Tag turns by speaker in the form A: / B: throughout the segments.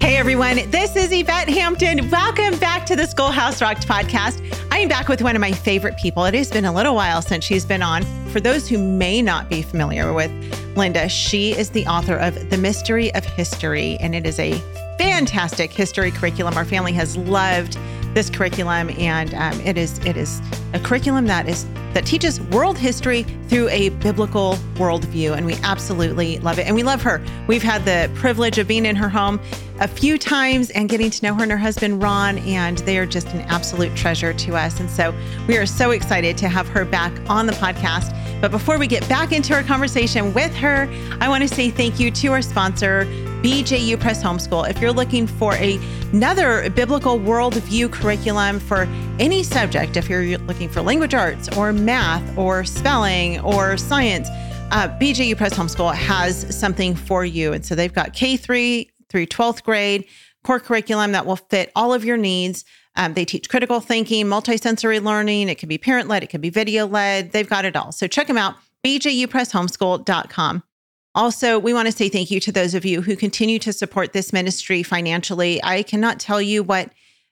A: Hey everyone, this is Yvette Hampton. Welcome back to the Schoolhouse Rocked podcast. I am back with one of my favorite people. It has been a little while since she's been on. For those who may not be familiar with Linda, she is the author of The Mystery of History, and it is a fantastic history curriculum. Our family has loved this curriculum, and um, it is it is a curriculum that is that teaches world history through a biblical worldview, and we absolutely love it. And we love her. We've had the privilege of being in her home a few times and getting to know her and her husband Ron, and they are just an absolute treasure to us. And so we are so excited to have her back on the podcast. But before we get back into our conversation with her, I want to say thank you to our sponsor, BJU Press Homeschool. If you're looking for a, another biblical worldview curriculum for any subject, if you're looking for language arts or math or spelling or science, uh, BJU Press Homeschool has something for you. And so they've got K3 through 12th grade core curriculum that will fit all of your needs. Um, they teach critical thinking, multisensory learning. It can be parent led, it can be video led. They've got it all. So check them out, bjupresshomeschool.com. Also, we want to say thank you to those of you who continue to support this ministry financially. I cannot tell you what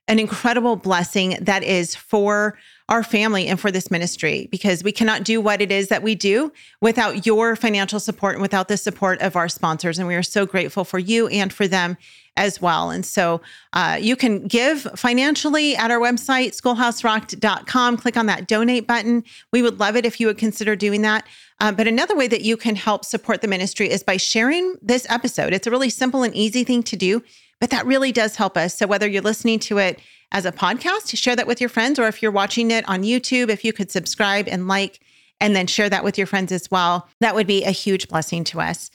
A: an incredible blessing that is for our family and for this ministry because we cannot do what it is that we do without your financial support and without the support of our sponsors. And we are so grateful for you and for them as well. And so uh, you can give financially at our website, schoolhouserocked.com. Click on that donate button. We would love it if you would consider doing that. Um, but another way that you can help support the ministry is by sharing this episode. It's a really simple and easy thing to do, but that really does help us. So whether you're listening to it as a podcast, share that with your friends, or if you're watching it on YouTube, if you could subscribe and like, and then share that with your friends as well, that would be a huge blessing to us.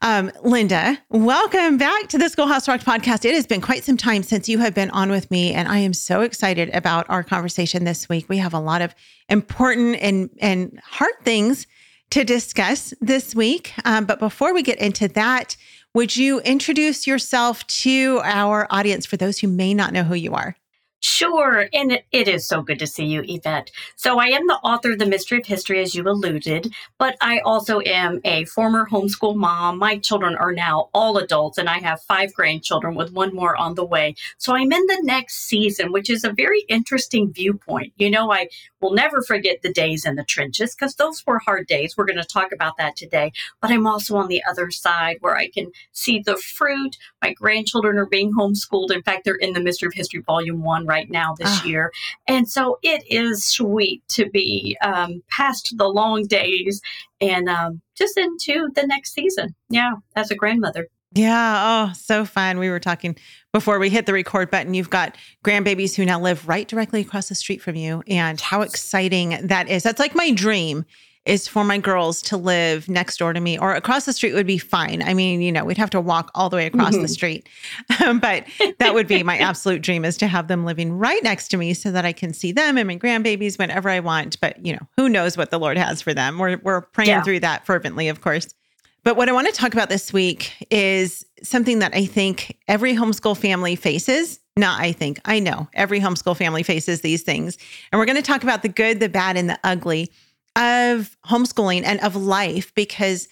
A: Um, Linda, welcome back to the Schoolhouse Rocked podcast. It has been quite some time since you have been on with me, and I am so excited about our conversation this week. We have a lot of important and, and hard things to discuss this week. Um, but before we get into that, would you introduce yourself to our audience for those who may not know who you are?
B: Sure. And it, it is so good to see you, Yvette. So, I am the author of The Mystery of History, as you alluded, but I also am a former homeschool mom. My children are now all adults, and I have five grandchildren with one more on the way. So, I'm in the next season, which is a very interesting viewpoint. You know, I will never forget the days in the trenches because those were hard days. We're going to talk about that today. But I'm also on the other side where I can see the fruit. My grandchildren are being homeschooled. In fact, they're in the Mystery of History Volume 1 right now this oh. year. And so it is sweet to be um, past the long days and um, just into the next season. Yeah, as a grandmother.
A: Yeah. Oh, so fun. We were talking before we hit the record button. You've got grandbabies who now live right directly across the street from you. And how exciting that is. That's like my dream is for my girls to live next door to me or across the street would be fine. I mean, you know, we'd have to walk all the way across mm-hmm. the street. but that would be my absolute dream is to have them living right next to me so that I can see them and my grandbabies whenever I want. But, you know, who knows what the Lord has for them. We're, we're praying yeah. through that fervently, of course. But what I want to talk about this week is something that I think every homeschool family faces. Not I think, I know every homeschool family faces these things. And we're going to talk about the good, the bad, and the ugly of homeschooling and of life because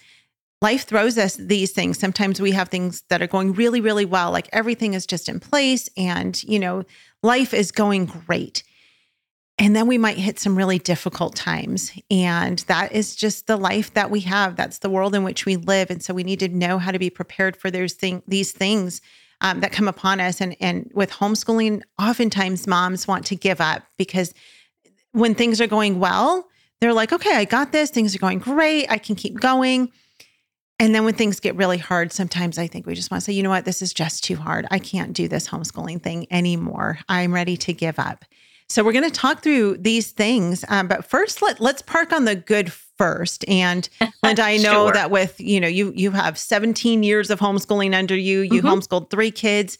A: life throws us these things. Sometimes we have things that are going really, really well, like everything is just in place and, you know, life is going great. And then we might hit some really difficult times. And that is just the life that we have. That's the world in which we live. And so we need to know how to be prepared for those thing, these things um, that come upon us. And, and with homeschooling, oftentimes moms want to give up because when things are going well, they're like, okay, I got this. Things are going great. I can keep going. And then when things get really hard, sometimes I think we just want to say, you know what, this is just too hard. I can't do this homeschooling thing anymore. I'm ready to give up. So we're going to talk through these things, um, but first let let's park on the good first. And Linda, I know sure. that with you know you you have 17 years of homeschooling under you. You mm-hmm. homeschooled three kids.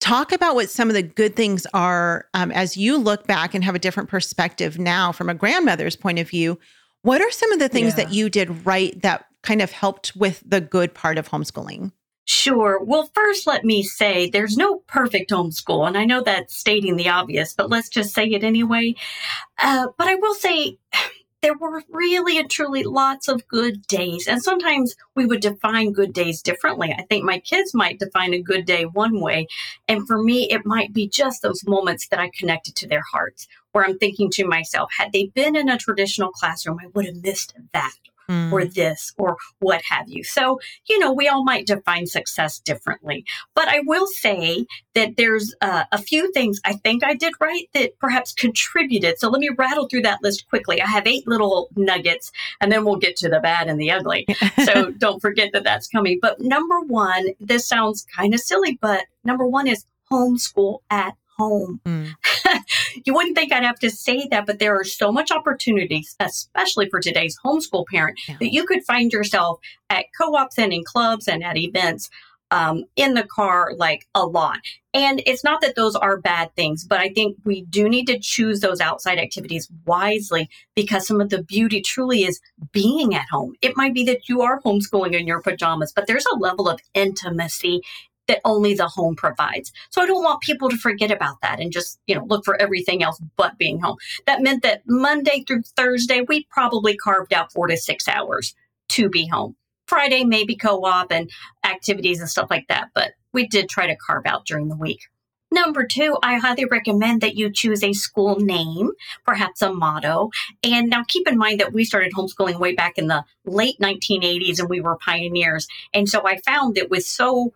A: Talk about what some of the good things are um, as you look back and have a different perspective now from a grandmother's point of view. What are some of the things yeah. that you did right that kind of helped with the good part of homeschooling?
B: Sure. Well, first, let me say there's no perfect homeschool. And I know that's stating the obvious, but let's just say it anyway. Uh, but I will say there were really and truly lots of good days. And sometimes we would define good days differently. I think my kids might define a good day one way. And for me, it might be just those moments that I connected to their hearts where I'm thinking to myself, had they been in a traditional classroom, I would have missed that mm. or this or what have you. So, you know, we all might define success differently. But I will say that there's uh, a few things I think I did right that perhaps contributed. So let me rattle through that list quickly. I have eight little nuggets and then we'll get to the bad and the ugly. so don't forget that that's coming. But number one, this sounds kind of silly, but number one is homeschool at home. Mm. you wouldn't think I'd have to say that, but there are so much opportunities, especially for today's homeschool parent, yeah. that you could find yourself at co-ops and in clubs and at events um, in the car like a lot. And it's not that those are bad things, but I think we do need to choose those outside activities wisely because some of the beauty truly is being at home. It might be that you are homeschooling in your pajamas, but there's a level of intimacy that only the home provides. So I don't want people to forget about that and just, you know, look for everything else but being home. That meant that Monday through Thursday, we probably carved out four to six hours to be home. Friday, maybe co op and activities and stuff like that, but we did try to carve out during the week. Number two, I highly recommend that you choose a school name, perhaps a motto. And now keep in mind that we started homeschooling way back in the late 1980s and we were pioneers. And so I found that with so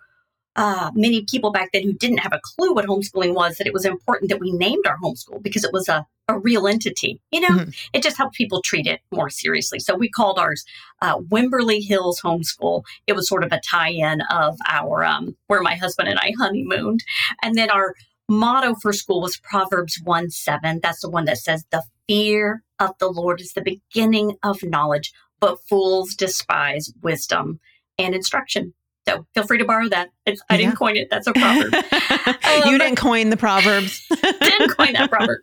B: uh, many people back then who didn't have a clue what homeschooling was that it was important that we named our homeschool because it was a, a real entity. You know, mm-hmm. it just helped people treat it more seriously. So we called ours uh, Wimberley Hills Homeschool. It was sort of a tie-in of our um, where my husband and I honeymooned, and then our motto for school was Proverbs 1 7. That's the one that says, The fear of the Lord is the beginning of knowledge, but fools despise wisdom and instruction. So feel free to borrow that. It's, I didn't coin it. That's a proverb.
A: um, you didn't coin the proverbs.
B: didn't coin that proverb.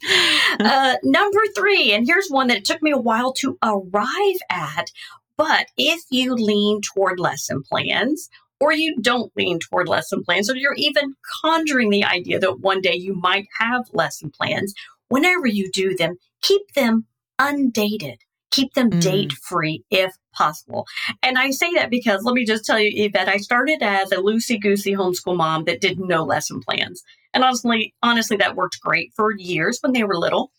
B: Uh, number three, and here's one that it took me a while to arrive at. But if you lean toward lesson plans, or you don't lean toward lesson plans, or you're even conjuring the idea that one day you might have lesson plans, whenever you do them, keep them undated keep them mm. date free if possible. And I say that because let me just tell you, Yvette, I started as a loosey goosey homeschool mom that did no lesson plans. And honestly, honestly, that worked great for years when they were little.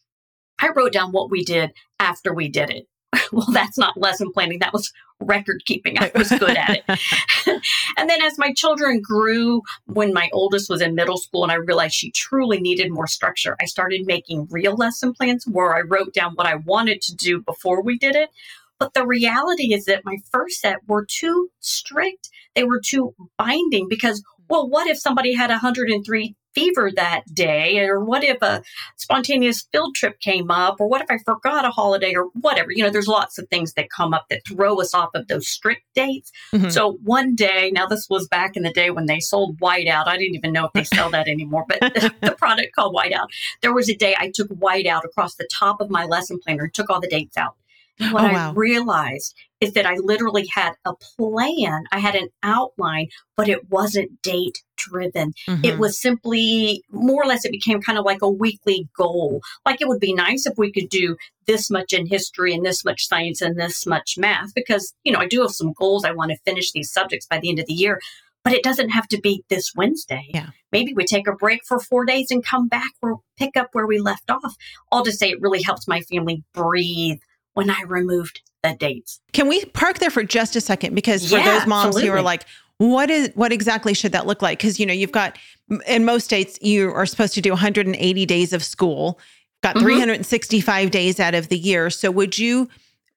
B: I wrote down what we did after we did it. well, that's not lesson planning. That was record keeping. I was good at it. and then as my children grew, when my oldest was in middle school and I realized she truly needed more structure, I started making real lesson plans where I wrote down what I wanted to do before we did it. But the reality is that my first set were too strict. They were too binding because, well, what if somebody had 103 fever that day? Or what if a spontaneous field trip came up? Or what if I forgot a holiday or whatever? You know, there's lots of things that come up that throw us off of those strict dates. Mm-hmm. So one day, now this was back in the day when they sold whiteout. I didn't even know if they sell that anymore, but the product called whiteout. There was a day I took whiteout across the top of my lesson planner and took all the dates out. And what oh, wow. I realized is that I literally had a plan. I had an outline, but it wasn't date driven. Mm-hmm. It was simply more or less, it became kind of like a weekly goal. Like it would be nice if we could do this much in history and this much science and this much math, because, you know, I do have some goals. I want to finish these subjects by the end of the year. But it doesn't have to be this Wednesday.
A: Yeah.
B: Maybe we take a break for four days and come back or pick up where we left off. All to say it really helps my family breathe when I removed the dates.
A: Can we park there for just a second? Because for yeah, those moms absolutely. who are like, what is what exactly should that look like? Because you know, you've got in most states you are supposed to do 180 days of school, got mm-hmm. 365 days out of the year. So would you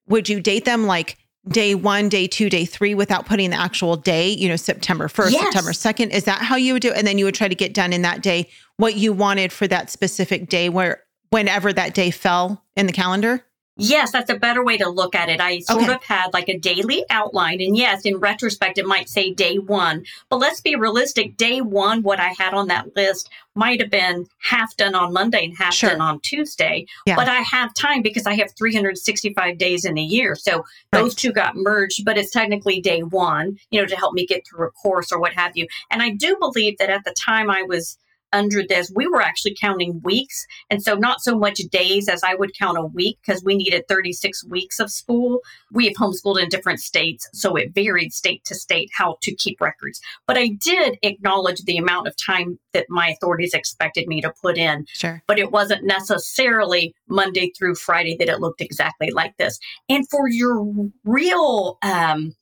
A: would you date them like day one, day two, day three without putting the actual day, you know, September 1st, yes. September 2nd? Is that how you would do it? And then you would try to get done in that day what you wanted for that specific day where whenever that day fell in the calendar?
B: Yes, that's a better way to look at it. I sort okay. of had like a daily outline. And yes, in retrospect, it might say day one. But let's be realistic. Day one, what I had on that list might have been half done on Monday and half sure. done on Tuesday. Yeah. But I have time because I have 365 days in a year. So those right. two got merged, but it's technically day one, you know, to help me get through a course or what have you. And I do believe that at the time I was under this, we were actually counting weeks. And so not so much days as I would count a week because we needed 36 weeks of school. We have homeschooled in different states, so it varied state to state how to keep records. But I did acknowledge the amount of time that my authorities expected me to put in.
A: Sure.
B: But it wasn't necessarily Monday through Friday that it looked exactly like this. And for your real um,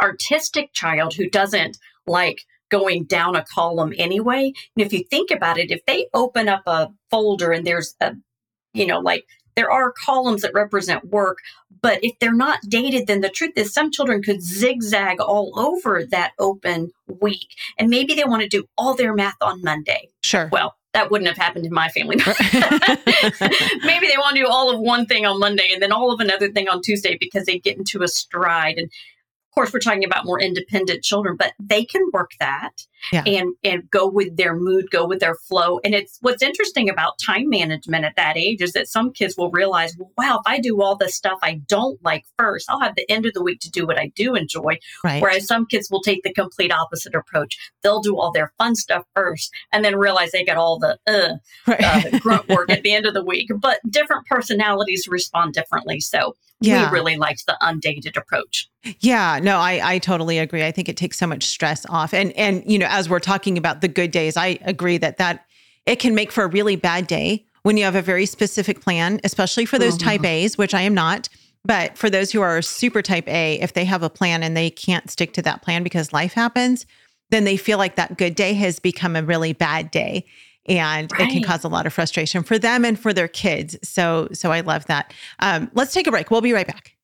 B: artistic child who doesn't like going down a column anyway. And if you think about it, if they open up a folder and there's a, you know, like there are columns that represent work, but if they're not dated, then the truth is some children could zigzag all over that open week. And maybe they want to do all their math on Monday.
A: Sure.
B: Well, that wouldn't have happened in my family. maybe they want to do all of one thing on Monday and then all of another thing on Tuesday because they get into a stride. And course, we're talking about more independent children, but they can work that yeah. and and go with their mood, go with their flow. And it's what's interesting about time management at that age is that some kids will realize, well, wow, if I do all the stuff I don't like first, I'll have the end of the week to do what I do enjoy. Right. Whereas some kids will take the complete opposite approach. They'll do all their fun stuff first and then realize they get all the uh, right. uh, grunt work at the end of the week. But different personalities respond differently. So yeah. we really liked the undated approach.
A: Yeah, no, I I totally agree. I think it takes so much stress off. And and you know, as we're talking about the good days, I agree that that it can make for a really bad day when you have a very specific plan, especially for those mm-hmm. type A's, which I am not. But for those who are super type A, if they have a plan and they can't stick to that plan because life happens, then they feel like that good day has become a really bad day and right. it can cause a lot of frustration for them and for their kids. So, so I love that. Um, let's take a break. We'll be right back.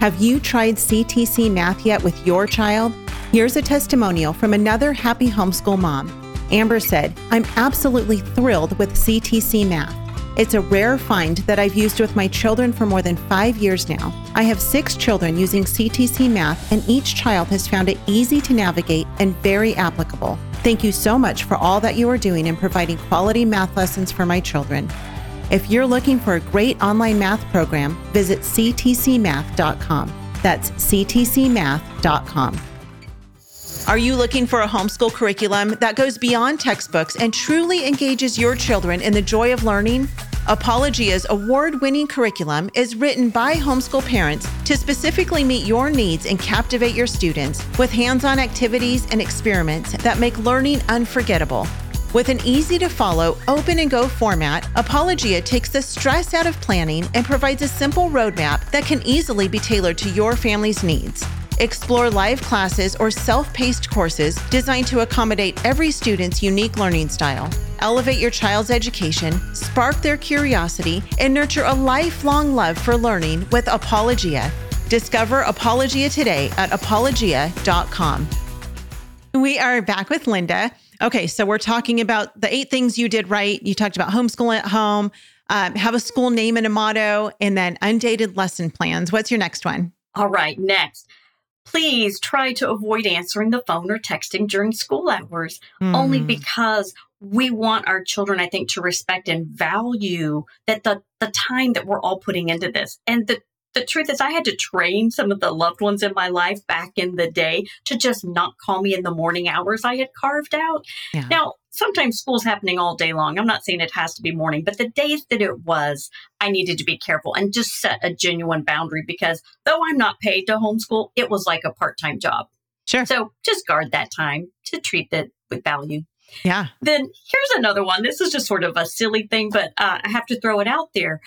A: Have you tried CTC math yet with your child? Here's a testimonial from another happy homeschool mom. Amber said, I'm absolutely thrilled with CTC math. It's a rare find that I've used with my children for more than five years now. I have six children using CTC Math, and each child has found it easy to navigate and very applicable. Thank you so much for all that you are doing in providing quality math lessons for my children. If you're looking for a great online math program, visit ctcmath.com. That's ctcmath.com. Are you looking for a homeschool curriculum that goes beyond textbooks and truly engages your children in the joy of learning? Apologia's award winning curriculum is written by homeschool parents to specifically meet your needs and captivate your students with hands on activities and experiments that make learning unforgettable. With an easy to follow, open and go format, Apologia takes the stress out of planning and provides a simple roadmap that can easily be tailored to your family's needs. Explore live classes or self paced courses designed to accommodate every student's unique learning style. Elevate your child's education, spark their curiosity, and nurture a lifelong love for learning with Apologia. Discover Apologia today at apologia.com. We are back with Linda. Okay, so we're talking about the eight things you did right. You talked about homeschooling at home, um, have a school name and a motto, and then undated lesson plans. What's your next one?
B: All right, next please try to avoid answering the phone or texting during school hours, mm. only hmm. because we want our children, I think, to respect and value that the, the time that we're all putting into this. And the, the truth is, I had to train some of the loved ones in my life back in the day to just not call me in the morning hours I had carved out. Yeah. Now, sometimes school's happening all day long. I'm not saying it has to be morning, but the days that it was, I needed to be careful and just set a genuine boundary because though I'm not paid to homeschool, it was like a part time job.
A: Sure.
B: So just guard that time to treat it with value.
A: Yeah.
B: Then here's another one. This is just sort of a silly thing, but uh, I have to throw it out there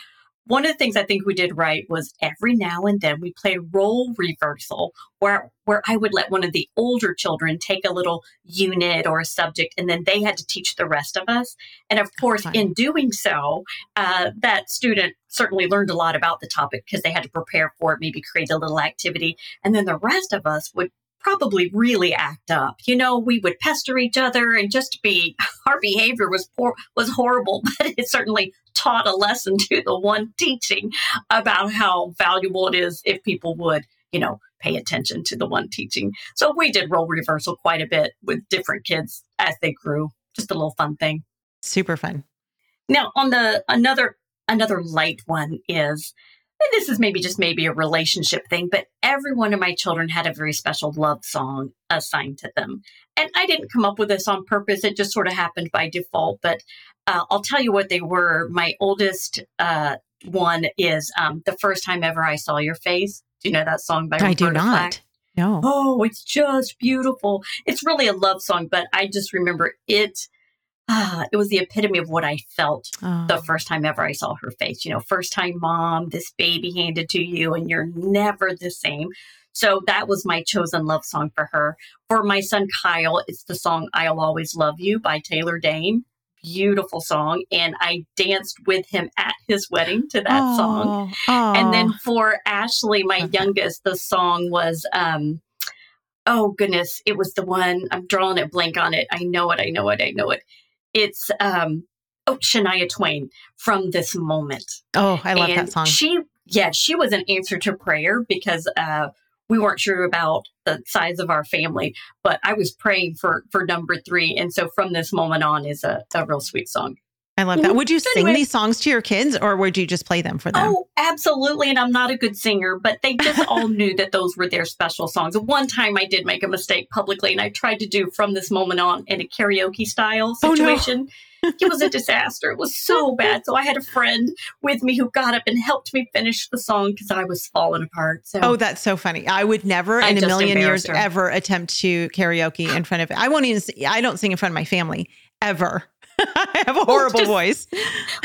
B: one of the things I think we did right was every now and then we played role reversal where where I would let one of the older children take a little unit or a subject and then they had to teach the rest of us. And of course, in doing so, uh, that student certainly learned a lot about the topic because they had to prepare for it, maybe create a little activity. And then the rest of us would probably really act up. You know, we would pester each other and just be our behavior was poor was horrible, but it certainly taught a lesson to the one teaching about how valuable it is if people would, you know, pay attention to the one teaching. So we did role reversal quite a bit with different kids as they grew. Just a little fun thing.
A: Super fun.
B: Now, on the another another light one is and this is maybe just maybe a relationship thing, but every one of my children had a very special love song assigned to them. And I didn't come up with this on purpose. It just sort of happened by default. But uh, I'll tell you what they were. My oldest uh, one is um, The First Time Ever I Saw Your Face. Do you know that song by
A: I
B: Roberta
A: do not.
B: Flack?
A: No.
B: Oh, it's just beautiful. It's really a love song, but I just remember it. Ah, it was the epitome of what I felt
A: Oh.
B: the first time ever I saw her face. You know, first time mom, this baby handed to you, and you're never the same. So that was my chosen love song for her. For my son Kyle, it's the song I'll Always Love You by Taylor Dayne. Beautiful song. And I danced with him at his wedding to that song.
A: Oh,
B: And then
A: oh.
B: for Ashley, my
A: Okay.
B: youngest, the song was um oh goodness, it was the one I'm drawing a blank on it. I know it, I know it, I know it. It's um oh Shania Twain from this moment.
A: oh, I love
B: and
A: that song.
B: She yeah, she was an answer to prayer because uh we weren't sure about the size of our family, but I was praying for for number three. And so from this moment on is a, a real sweet song.
A: I love that.
B: Mhm.
A: Would you sing
B: Anyway.
A: these songs to your kids or would you just play them for them?
B: Oh, absolutely. And I'm not a good singer, but they just all knew that those were their special songs. One time I did make a mistake publicly and I tried to do from this moment on in a karaoke style
A: Oh, no.
B: situation. it was a disaster. It was so bad. So I had a friend with me who got up and helped me finish the song because I was falling apart. So
A: Oh, that's so funny. I would never
B: I
A: in a million years
B: her.
A: ever attempt to karaoke in front of I won't even I don't sing in front of my family ever. I have a horrible
B: just-
A: voice.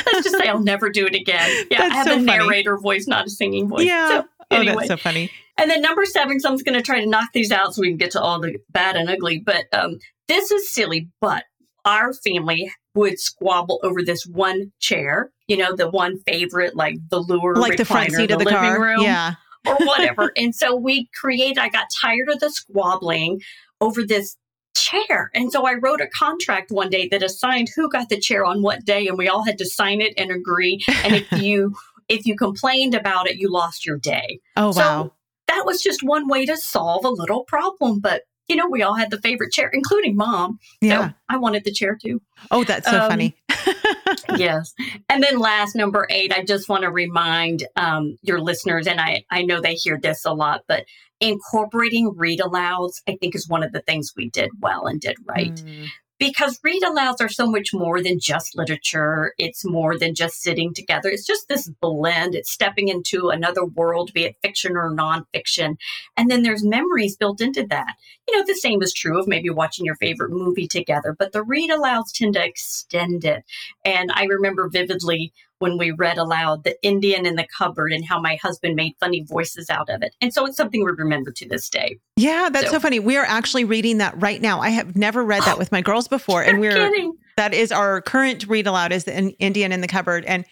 B: let's just say I'll never do it again. Yeah,
A: That's
B: I have
A: so
B: a
A: funny.
B: narrator voice, not a singing voice.
A: Yeah.
B: So,
A: Oh, that's so funny.
B: And then number seven, so I'm going to try to knock these out so we can get to all the bad and ugly. But um, this is silly, but our family would squabble over this one chair, you know, the one favorite, like the lure,
A: Like the front
B: recliner,
A: seat of the
B: living
A: car.
B: room,
A: Yeah.
B: or whatever. and so we created, I got tired of the squabbling over this chair. And so I wrote a contract one day that assigned who got the chair on what day, and we all had to sign it and agree. And if you if you complained about it, you lost your day
A: Oh
B: So,
A: wow.
B: that was just one way to solve a little problem. But you know, we all had the favorite chair, including mom.
A: Yeah.
B: So I wanted the chair too.
A: Oh, that's so
B: um,
A: funny.
B: yes. And then last number eight, I just want to remind um, your listeners, and I, I know they hear this a lot, but incorporating read alouds, I think is one of the things we did well and did right.
A: Mm.
B: Because read alouds are so much more than just literature. It's more than just sitting together. It's just this blend. It's stepping into another world, be it fiction or nonfiction. And then there's memories built into that. You know, the same is true of maybe watching your favorite movie together, but the read alouds tend to extend it. And I remember vividly when we read aloud The Indian in the Cupboard and how my husband made funny voices out of it. And so it's something we remember to this day.
A: Yeah, that's so,
B: So-
A: funny. We are actually reading that right now. I have never read that with my girls before, and we're
B: kidding.
A: that is our current read aloud is the Indian in the cupboard, and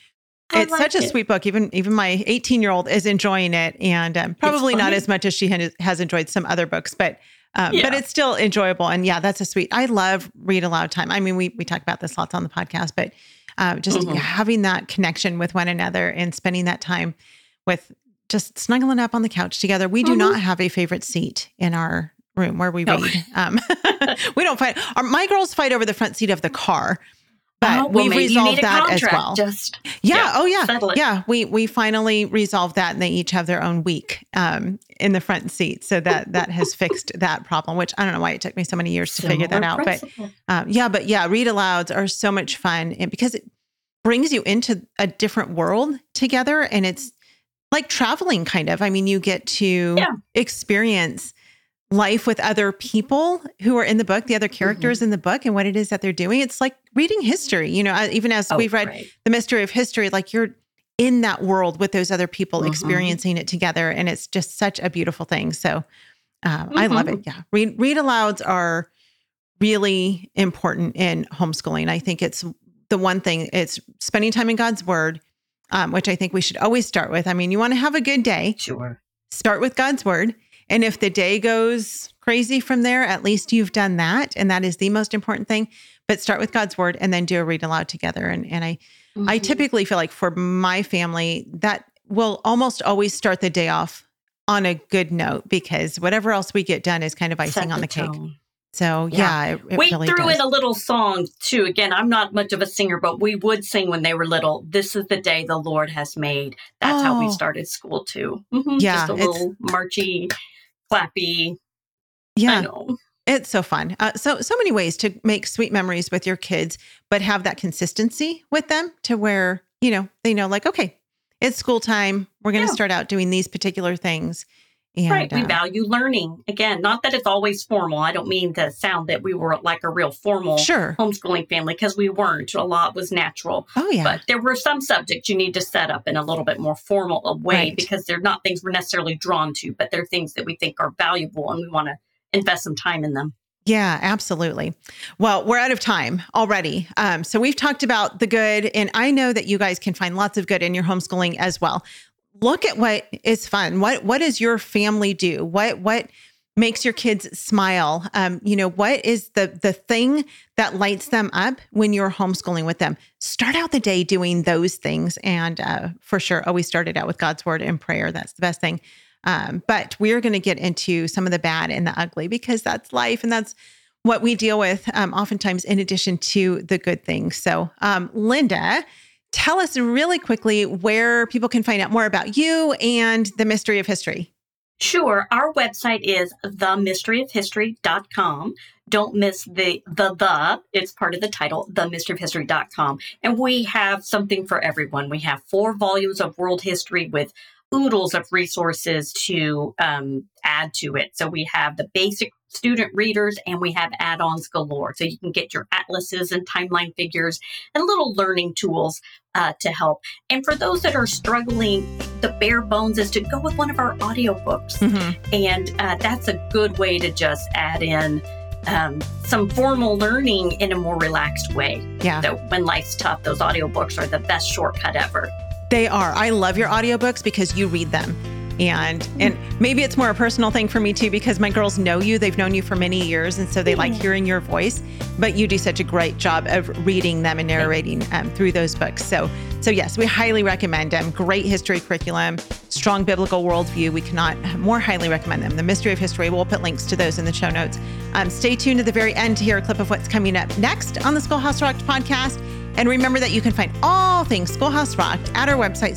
B: I
A: it's
B: like
A: such a
B: it.
A: sweet book. Even even my 18 year old is enjoying it, and um, probably not as much as she has, enjoyed some other books, but. Um, But it's still enjoyable, and yeah, that's a sweet. I love read aloud time. I mean, we we talk about this lots on the podcast, but uh, just
B: Mhm.
A: having that connection with one another and spending that time with just snuggling up on the couch together. We do
B: Mhm.
A: not have a favorite seat in our room where we
B: No.
A: read. Um, we don't fight. Our, my girls fight over the front seat of the car, but
B: Oh, well,
A: we've resolved that as well.
B: Just
A: yeah.
B: yeah,
A: Oh, yeah. Yeah. We we finally resolved that, and they each have their own week um, in the front seat, so that that has fixed that problem. Which I don't know why it took me so many years to figure that
B: similar
A: out, but um, yeah, but yeah, read alouds are so much fun, and because it brings you into a different world together, and it's like traveling, kind of. I mean, you get to
B: Yeah.
A: experience life with other people who are in the book, the other characters
B: Mm-hmm.
A: in the book, and what it is that they're doing. It's like reading history, you know. uh, Even as
B: Oh,
A: we've read
B: right.
A: the mystery of history, like you're in that world with those other people
B: Mhm.
A: experiencing it together, and it's just such a beautiful thing. So um, I love
B: Mm-hmm.
A: it. Yeah, read read alouds are really important in homeschooling. I think it's the one thing. It's spending time in God's Word, um, which I think we should always start with. I mean, you want to have a good day,
B: Sure.
A: start with God's Word, and if the day goes crazy from there, at least you've done that, and that is the most important thing. But start with God's Word, and then do a read aloud together. And and I I
B: Mhm.
A: typically feel like for my family, that will almost always start the day off on a good note because whatever else we get done is kind of icing
B: Set
A: on the
B: the
A: cake. So yeah,
B: Yeah.
A: it, it
B: we
A: really
B: threw
A: does.
B: in a little song too. Again, I'm not much of a singer, but we would sing when they were little. This is the day the Lord has made. That's how we
A: Oh.
B: started school too. Mhm,
A: Yeah,
B: just a little marchy, clappy.
A: Yeah, it's so fun. Uh, so so many ways to make sweet memories with your kids, but have that consistency with them to where you know they know like okay, it's school time. We're going to
B: Yeah.
A: start out doing these particular things. And,
B: right. We
A: uh,
B: value learning. Again, not that it's always formal. I don't mean to sound that we were like a real formal
A: sure.
B: homeschooling family because we weren't. A lot was natural.
A: Oh yeah.
B: But there were some subjects you need to set up in a little bit more formal a way
A: Right.
B: because they're not things we're necessarily drawn to, but they're things that we think are valuable and we want to invest some time in them.
A: Yeah, absolutely. Well, we're out of time already. Um, so we've talked about the good, and I know that you guys can find lots of good in your homeschooling as well. Look at what is fun. What what does your family do? What what makes your kids smile? Um, you know, what is the the thing that lights them up when you're homeschooling with them? Start out the day doing those things, and uh, for sure, always start it out with God's word and prayer. That's the best thing. Um, but we're going to get into some of the bad and the ugly because that's life and that's what we deal with um, oftentimes in addition to the good things. So, um, Linda, tell us really quickly where people can find out more about you and the mystery of history.
B: Sure. Our website is themysteryofhistory.com. Don't miss the the the. It's part of the title, themysteryofhistory.com. And we have something for everyone. We have four volumes of world history with oodles of resources to um, add to it. So we have the basic student readers and we have add-ons galore. So you can get your atlases and timeline figures and little learning tools uh, to help. And for those that are struggling, the bare bones is to go with one of our audiobooks. And uh, that's a good way to just add in um, some formal learning in a more relaxed way.
A: Yeah,
B: So when life's tough, those audiobooks are the best shortcut ever.
A: they are. I love your audiobooks because you read them. And and maybe it's more a personal thing for me too because my girls know you. They've known you for many years and so they like hearing your voice. But you do such a great job of reading them and narrating um, through those books. So so yes, we highly recommend them. Great history curriculum, strong biblical worldview. We cannot more highly recommend them. The Mystery of History. We'll put links to those in the show notes. Um, stay tuned to the very end to hear a clip of what's coming up next on the Schoolhouse Rocked podcast. And remember that you can find all things Schoolhouse Rocked at our website,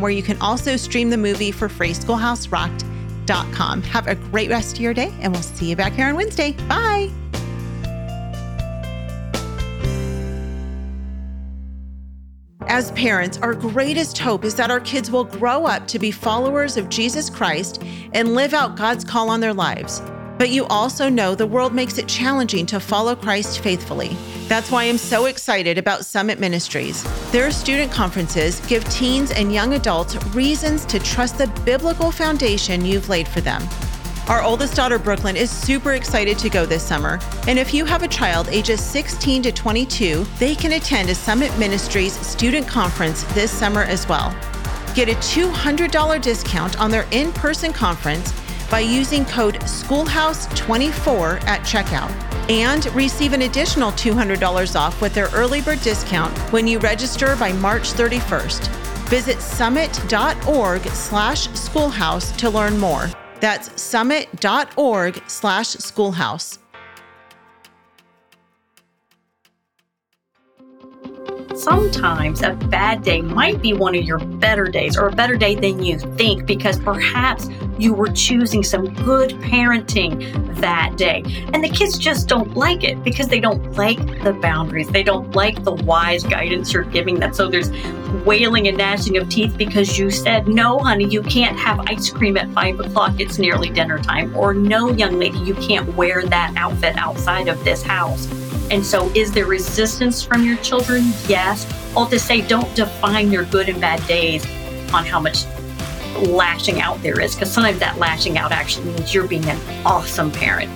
A: where you can also stream the movie for free, schoolhouserocked.com. Have a great rest of your day, and we'll see you back here on Wednesday. Bye. As parents, our greatest hope is that our kids will grow up to be followers of Jesus Christ and live out God's call on their lives. But you also know the world makes it challenging to follow Christ faithfully. That's why I'm so excited about Summit Ministries. Their student conferences give teens and young adults reasons to trust the biblical foundation you've laid for them. Our oldest daughter, Brooklyn, is super excited to go this summer. And if you have a child ages 16 to 22, they can attend a Summit Ministries student conference this summer as well. Get a $200 discount on their in person conference by using code SCHOOLHOUSE24 at checkout and receive an additional $200 off with their early bird discount when you register by March 31st. Visit summit.org slash schoolhouse to learn more. That's summit.org slash schoolhouse.
B: Sometimes a bad day might be one of your better days or a better day than you think because perhaps you were choosing some good parenting that day. And the kids just don't like it because they don't like the boundaries. They don't like the wise guidance you're giving them. So there's wailing and gnashing of teeth because you said, no, honey, you can't have ice cream at five o'clock. It's nearly dinner time. Or no, young lady, you can't wear that outfit outside of this house. And so, is there resistance from your children? Yes. All to say, don't define your good and bad days on how much lashing out there is, because sometimes that lashing out actually means you're being an awesome parent.